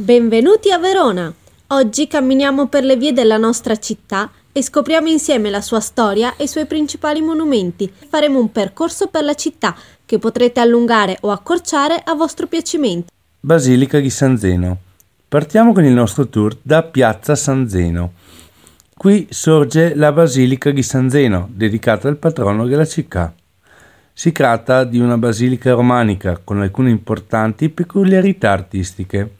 Benvenuti a Verona! Oggi camminiamo per le vie della nostra città e scopriamo insieme la sua storia e i suoi principali monumenti. Faremo un percorso per la città che potrete allungare o accorciare a vostro piacimento. Basilica di San Zeno. Partiamo con il nostro tour da Piazza San Zeno. Qui sorge la Basilica di San Zeno, dedicata al patrono della città. Si tratta di una basilica romanica con alcune importanti peculiarità artistiche.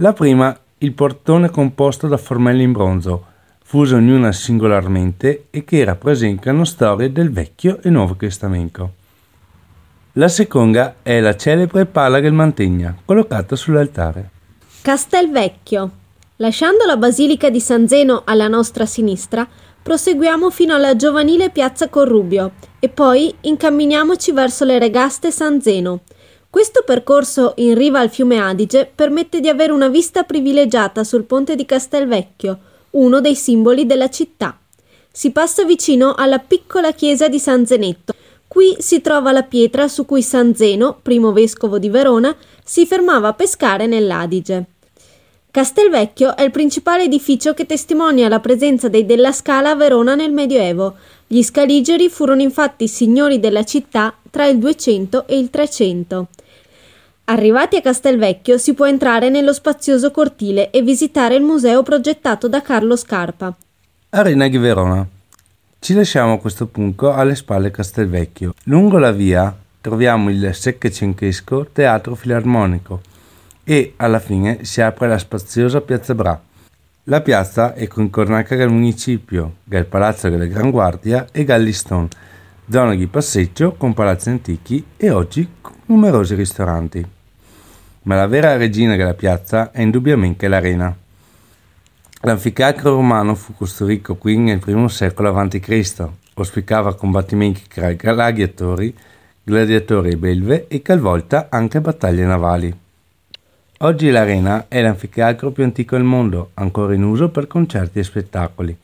La prima, il portone composto da formelle in bronzo, fuse ognuna singolarmente e che rappresentano storie del Vecchio e Nuovo Testamento. La seconda è la celebre pala del Mantegna, collocata sull'altare. Castelvecchio. Lasciando la Basilica di San Zeno alla nostra sinistra, proseguiamo fino alla giovanile piazza Corrubio e poi incamminiamoci verso le regaste San Zeno, questo percorso in riva al fiume Adige permette di avere una vista privilegiata sul ponte di Castelvecchio, uno dei simboli della città. Si passa vicino alla piccola chiesa di San Zenetto. Qui si trova la pietra su cui San Zeno, primo vescovo di Verona, si fermava a pescare nell'Adige. Castelvecchio è il principale edificio che testimonia la presenza dei Della Scala a Verona nel Medioevo. Gli Scaligeri furono infatti signori della città tra il 200 e il 300. Arrivati a Castelvecchio si può entrare nello spazioso cortile e visitare il museo progettato da Carlo Scarpa. Arena di Verona. Ci lasciamo a questo punto alle spalle Castelvecchio. Lungo la via troviamo il secchecenchesco Teatro Filarmonico e alla fine si apre la spaziosa Piazza Bra. La piazza è concornata dal municipio, dal Palazzo della Gran Guardia e Galliston, zona di passeggio con palazzi antichi e oggi numerosi ristoranti ma la vera regina della piazza è indubbiamente l'arena. L'anfiteatro romano fu costruito qui nel I secolo a.C., ospitava combattimenti tra gladiatori, gladiatori e belve e talvolta anche battaglie navali. Oggi l'arena è l'anfiteatro più antico al mondo, ancora in uso per concerti e spettacoli.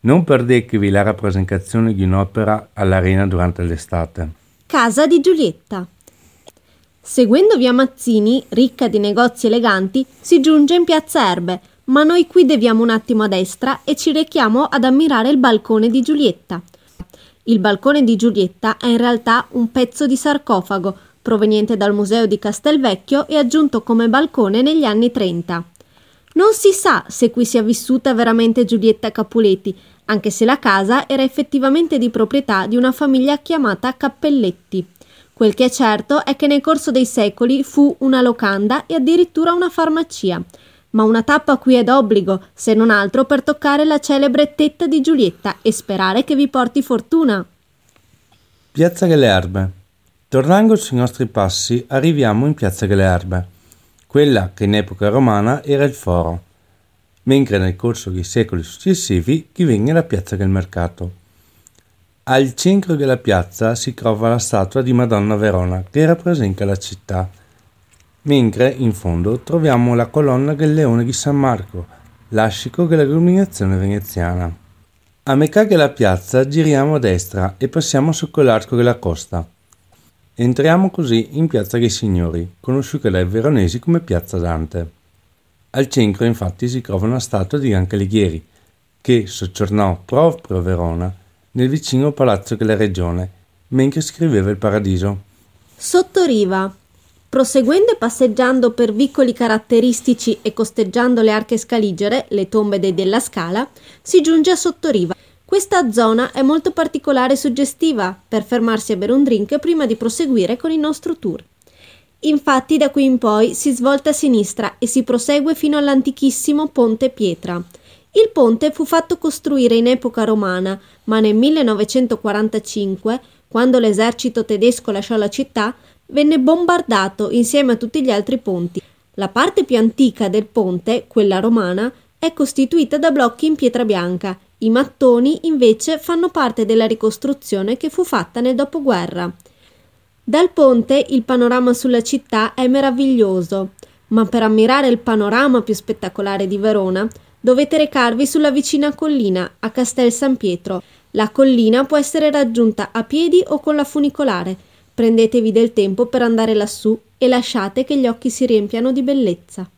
Non perdetevi la rappresentazione di un'opera all'arena durante l'estate. Casa di Giulietta Seguendo via Mazzini, ricca di negozi eleganti, si giunge in piazza Erbe, ma noi qui deviamo un attimo a destra e ci rechiamo ad ammirare il balcone di Giulietta. Il balcone di Giulietta è in realtà un pezzo di sarcofago proveniente dal museo di Castelvecchio e aggiunto come balcone negli anni 30. Non si sa se qui sia vissuta veramente Giulietta Capuleti, anche se la casa era effettivamente di proprietà di una famiglia chiamata Cappelletti. Quel che è certo è che nel corso dei secoli fu una locanda e addirittura una farmacia. Ma una tappa qui è d'obbligo, se non altro per toccare la celebre tetta di Giulietta e sperare che vi porti fortuna. Piazza delle Erbe. Tornando sui nostri passi, arriviamo in Piazza delle Erbe, quella che in epoca romana era il foro, mentre nel corso dei secoli successivi divenne la Piazza del Mercato. Al centro della piazza si trova la statua di Madonna Verona che rappresenta la città, mentre in fondo troviamo la colonna del Leone di San Marco, l'ascico dell'illuminazione veneziana. A metà della piazza giriamo a destra e passiamo sotto l'arco della costa. Entriamo così in Piazza dei Signori, conosciuta dai veronesi come Piazza Dante. Al centro infatti si trova una statua di Anca Alighieri, che soggiornò proprio a Verona nel vicino palazzo della regione, mentre scriveva il Paradiso. Sottoriva. Proseguendo e passeggiando per vicoli caratteristici e costeggiando le arche scaligere, le tombe dei Della Scala, si giunge a Sottoriva. Questa zona è molto particolare e suggestiva per fermarsi a bere un drink prima di proseguire con il nostro tour. Infatti da qui in poi si svolta a sinistra e si prosegue fino all'antichissimo Ponte Pietra. Il ponte fu fatto costruire in epoca romana, ma nel 1945, quando l'esercito tedesco lasciò la città, venne bombardato insieme a tutti gli altri ponti. La parte più antica del ponte, quella romana, è costituita da blocchi in pietra bianca. I mattoni invece fanno parte della ricostruzione che fu fatta nel dopoguerra. Dal ponte il panorama sulla città è meraviglioso, ma per ammirare il panorama più spettacolare di Verona dovete recarvi sulla vicina collina a Castel San Pietro. La collina può essere raggiunta a piedi o con la funicolare. Prendetevi del tempo per andare lassù e lasciate che gli occhi si riempiano di bellezza.